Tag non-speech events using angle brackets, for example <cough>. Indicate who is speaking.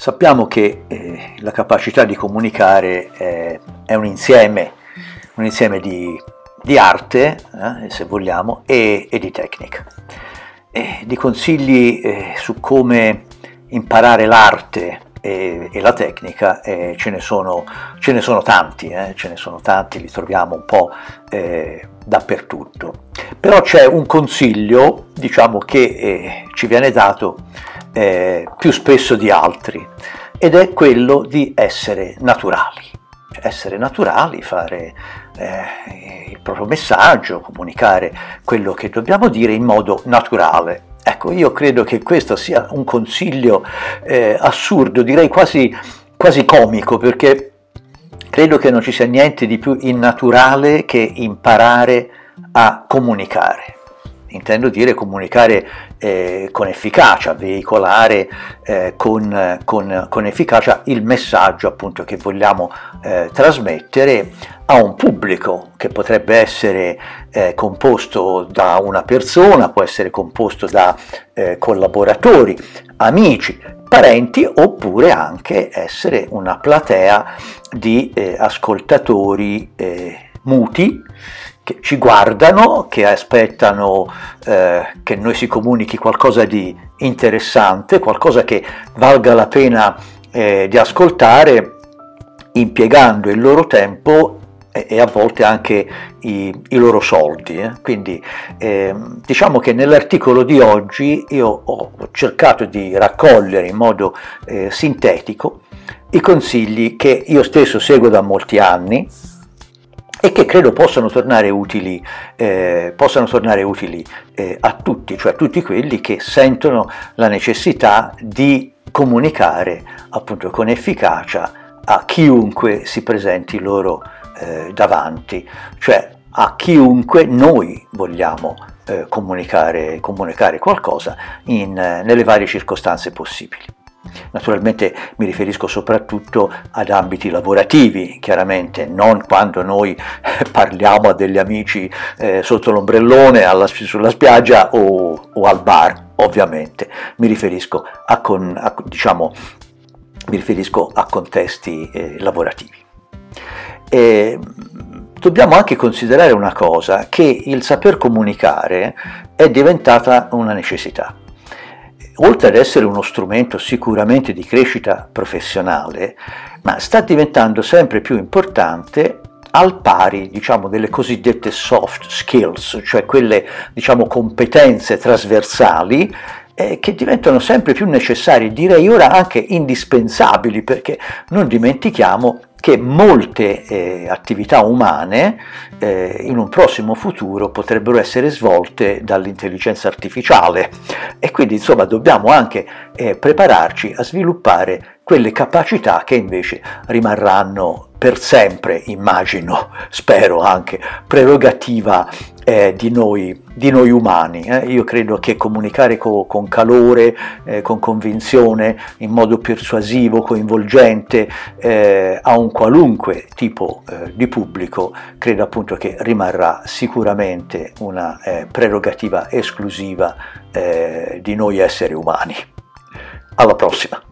Speaker 1: Sappiamo che eh, la capacità di comunicare eh, è un insieme, un insieme di, di arte, eh, se vogliamo, e, e di tecnica. E di consigli eh, su come imparare l'arte e, e la tecnica eh, ce ne, sono, ce, ne sono, tanti, eh, ce ne sono tanti, li troviamo un po' dappertutto. Però c'è un consiglio, diciamo, che ci viene dato eh, più spesso di altri ed è quello di essere naturali. Cioè, essere naturali, fare eh, il proprio messaggio, comunicare quello che dobbiamo dire in modo naturale. Ecco, io credo che questo sia un consiglio eh, assurdo, direi quasi, quasi comico, perché credo che non ci sia niente di più innaturale che imparare a comunicare intendo dire comunicare eh, con efficacia, veicolare eh, con, con, con, efficacia il messaggio appunto che vogliamo eh, trasmettere a un pubblico che potrebbe essere eh, composto da una persona, può essere composto da eh, collaboratori, amici, parenti oppure anche essere una platea di eh, ascoltatori muti che ci guardano, che aspettano eh, che noi si comunichi qualcosa di interessante, qualcosa che valga la pena eh, di ascoltare, impiegando il loro tempo e, e a volte anche i, i loro soldi. Eh. Quindi ehm, diciamo che nell'articolo di oggi io ho cercato di raccogliere in modo eh, sintetico i consigli che io stesso seguo da molti anni, e che credo possano tornare utili, eh, possano tornare utili eh, a tutti, cioè a tutti quelli che sentono la necessità di comunicare appunto con efficacia a chiunque si presenti loro eh, davanti, cioè a chiunque noi vogliamo eh, comunicare, comunicare, qualcosa in, nelle varie circostanze possibili. Naturalmente mi riferisco soprattutto ad ambiti lavorativi, chiaramente, non quando noi <laughs> parliamo a degli amici eh, sotto l'ombrellone alla, sulla spiaggia o, o, al bar, ovviamente. Mi riferisco a, con, a, diciamo, mi riferisco a contesti eh, lavorativi. E, dobbiamo anche considerare una cosa, che il saper comunicare è diventata una necessità oltre ad essere uno strumento sicuramente di crescita professionale, ma sta diventando sempre più importante al pari diciamo, delle cosiddette soft skills, cioè quelle diciamo, competenze trasversali eh, che diventano sempre più necessarie, direi ora anche indispensabili, perché non dimentichiamo che molte eh, attività umane eh, in un prossimo futuro potrebbero essere svolte dall'intelligenza artificiale. E quindi insomma dobbiamo anche eh, prepararci a sviluppare quelle capacità che invece rimarranno per sempre, immagino, spero anche, prerogativa eh, di, noi, di, noi, umani. Eh. Io credo che comunicare co, con calore, eh, con convinzione, in modo persuasivo, coinvolgente, eh, a un qualunque tipo eh, di pubblico, credo appunto che rimarrà sicuramente una eh, prerogativa esclusiva di noi esseri umani. Alla prossima!